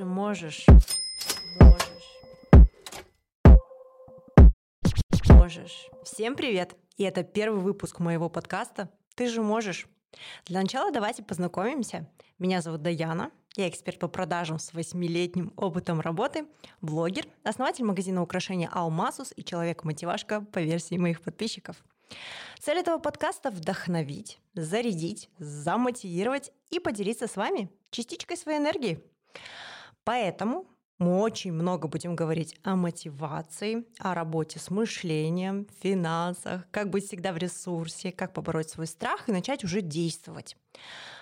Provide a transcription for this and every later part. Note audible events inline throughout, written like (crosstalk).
же можешь. Можешь. Можешь. Всем привет! И это первый выпуск моего подкаста «Ты же можешь». Для начала давайте познакомимся. Меня зовут Даяна, я эксперт по продажам с восьмилетним опытом работы, блогер, основатель магазина украшений Алмасус и человек-мотивашка по версии моих подписчиков. Цель этого подкаста – вдохновить, зарядить, замотивировать и поделиться с вами частичкой своей энергии. Поэтому мы очень много будем говорить о мотивации, о работе с мышлением, финансах, как быть всегда в ресурсе, как побороть свой страх и начать уже действовать.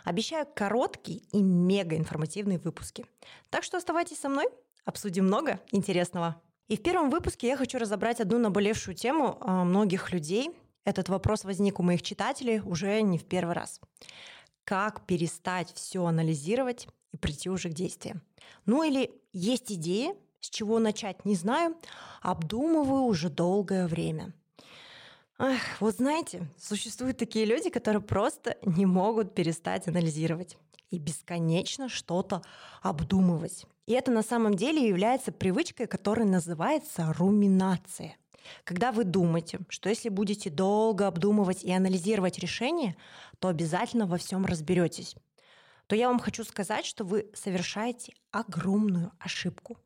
Обещаю короткие и мега информативные выпуски. Так что оставайтесь со мной, обсудим много интересного. И в первом выпуске я хочу разобрать одну наболевшую тему а, многих людей. Этот вопрос возник у моих читателей уже не в первый раз. Как перестать все анализировать и прийти уже к действиям? Ну или есть идеи, с чего начать, не знаю, обдумываю уже долгое время. Эх, вот знаете, существуют такие люди, которые просто не могут перестать анализировать и бесконечно что-то обдумывать. И это на самом деле является привычкой, которая называется руминация. Когда вы думаете, что если будете долго обдумывать и анализировать решение, то обязательно во всем разберетесь то я вам хочу сказать, что вы совершаете огромную ошибку.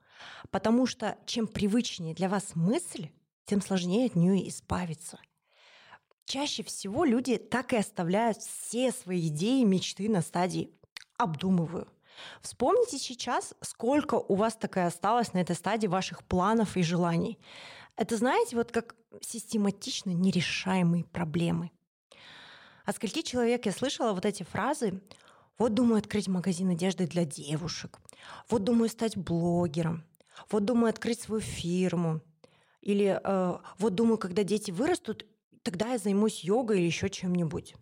Потому что чем привычнее для вас мысль, тем сложнее от нее избавиться. Чаще всего люди так и оставляют все свои идеи, мечты на стадии «обдумываю». Вспомните сейчас, сколько у вас такая осталось на этой стадии ваших планов и желаний. Это, знаете, вот как систематично нерешаемые проблемы. А скольки человек я слышала вот эти фразы вот думаю открыть магазин одежды для девушек. Вот думаю стать блогером. Вот думаю открыть свою фирму. Или э, вот думаю, когда дети вырастут, тогда я займусь йогой или еще чем-нибудь.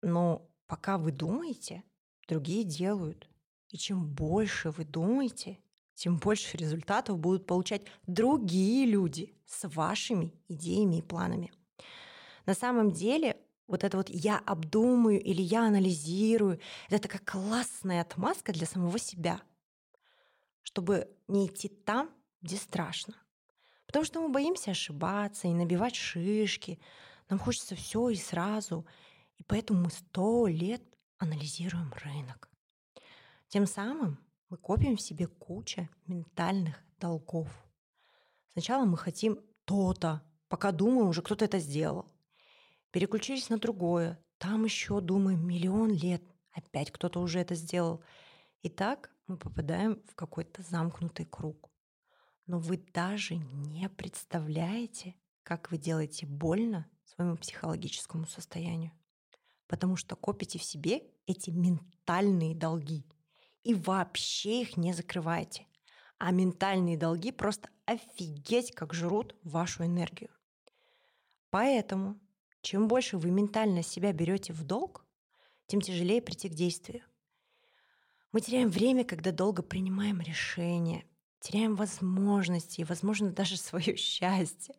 Но пока вы думаете, другие делают. И чем больше вы думаете, тем больше результатов будут получать другие люди с вашими идеями и планами. На самом деле вот это вот я обдумаю или я анализирую, это такая классная отмазка для самого себя, чтобы не идти там, где страшно. Потому что мы боимся ошибаться и набивать шишки. Нам хочется все и сразу. И поэтому мы сто лет анализируем рынок. Тем самым мы копим в себе куча ментальных долгов. Сначала мы хотим то-то, пока думаем, уже кто-то это сделал переключились на другое. Там еще, думаем, миллион лет. Опять кто-то уже это сделал. И так мы попадаем в какой-то замкнутый круг. Но вы даже не представляете, как вы делаете больно своему психологическому состоянию. Потому что копите в себе эти ментальные долги и вообще их не закрываете. А ментальные долги просто офигеть как жрут вашу энергию. Поэтому чем больше вы ментально себя берете в долг, тем тяжелее прийти к действию. Мы теряем время, когда долго принимаем решения, теряем возможности и, возможно, даже свое (laughs) счастье.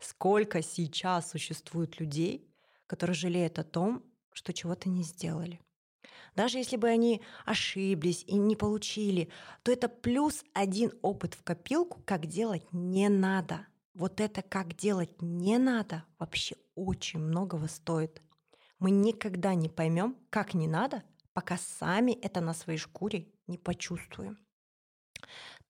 Сколько сейчас существует людей, которые жалеют о том, что чего-то не сделали. Даже если бы они ошиблись и не получили, то это плюс один опыт в копилку, как делать не надо – вот это как делать не надо, вообще очень многого стоит. Мы никогда не поймем, как не надо, пока сами это на своей шкуре не почувствуем.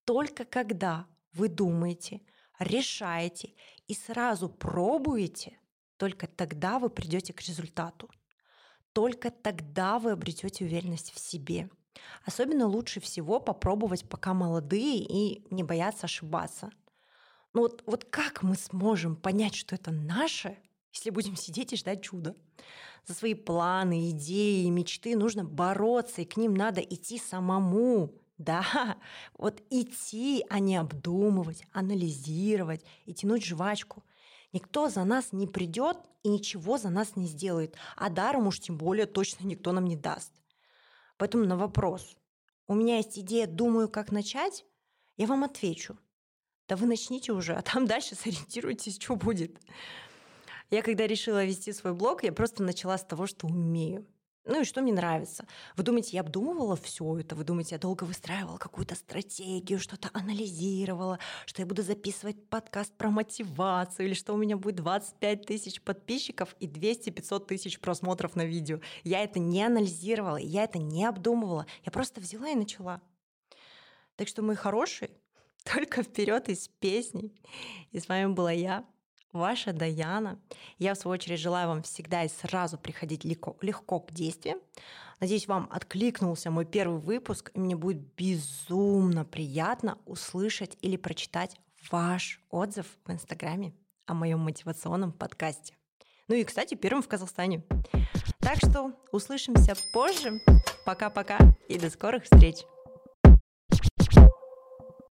Только когда вы думаете, решаете и сразу пробуете, только тогда вы придете к результату. Только тогда вы обретете уверенность в себе. Особенно лучше всего попробовать, пока молодые и не бояться ошибаться – но ну вот, вот как мы сможем понять, что это наше, если будем сидеть и ждать чуда? За свои планы, идеи, мечты нужно бороться, и к ним надо идти самому. (laughs) Да, вот идти, а не обдумывать, анализировать и тянуть жвачку. Никто за нас не придет и ничего за нас не сделает, а даром уж тем более точно никто нам не даст. Поэтому на вопрос, у меня есть идея, думаю, как начать, я вам отвечу. Да вы начните уже, а там дальше (laughs) сориентируйтесь, что будет. Я когда решила вести свой блог, я просто начала с того, что умею. Ну и что мне нравится? Вы думаете, я обдумывала все это? Вы думаете, я долго выстраивала какую-то стратегию, что-то анализировала, что я буду записывать подкаст про мотивацию, или что у меня будет 25 тысяч подписчиков и 200-500 тысяч просмотров на видео? Я это не анализировала, я это не обдумывала. Я просто взяла и начала. Так что, мои хорошие, (laughs) только вперед из песней. И с вами была я, ваша Даяна. Я, в свою очередь, желаю вам всегда и сразу приходить легко, легко к действиям. Надеюсь, вам откликнулся мой первый выпуск, и мне будет безумно приятно услышать или прочитать ваш отзыв в Инстаграме о моем мотивационном подкасте. Ну и, кстати, первым в Казахстане. Так что услышимся позже. Пока-пока и до скорых встреч!